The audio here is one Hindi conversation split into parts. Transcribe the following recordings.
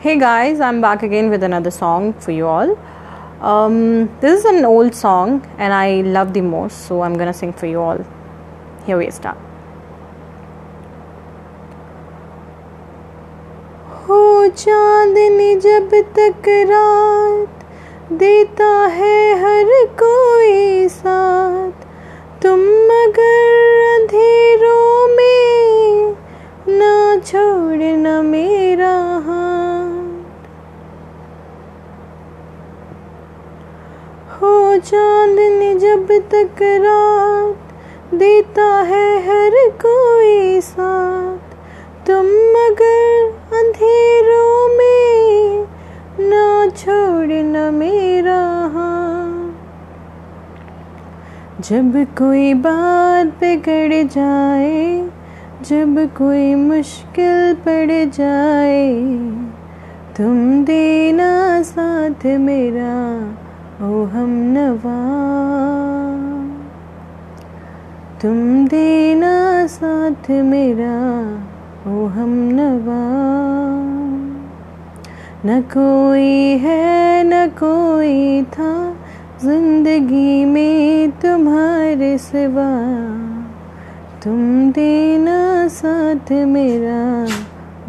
Hey guys, I'm back again with another song for you all. Um, this is an old song and I love the most, so I'm gonna sing for you all. Here we start. हो चांदनी जब तक रात देता है हर कोई साथ चांदनी जब तक रात देता है हर कोई साथ, तुम मगर अंधेरों में ना छोड़ना मेरा जब कोई बात बिगड़ जाए, जब कोई मुश्किल पड़ जाए, तुम देना साथ मेरा ओ हम नवा। तुम देना साथ मेरा ओ हम नवा। न कोई है, न कोई था ज़िंदगी में तुम्हारे सिवा। तुम देना साथ मेरा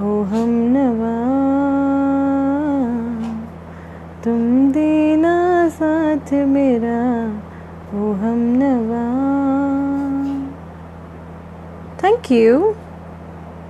ओ हम नवा। तुम देना साथ मेरा ओ हम नवा। Thank you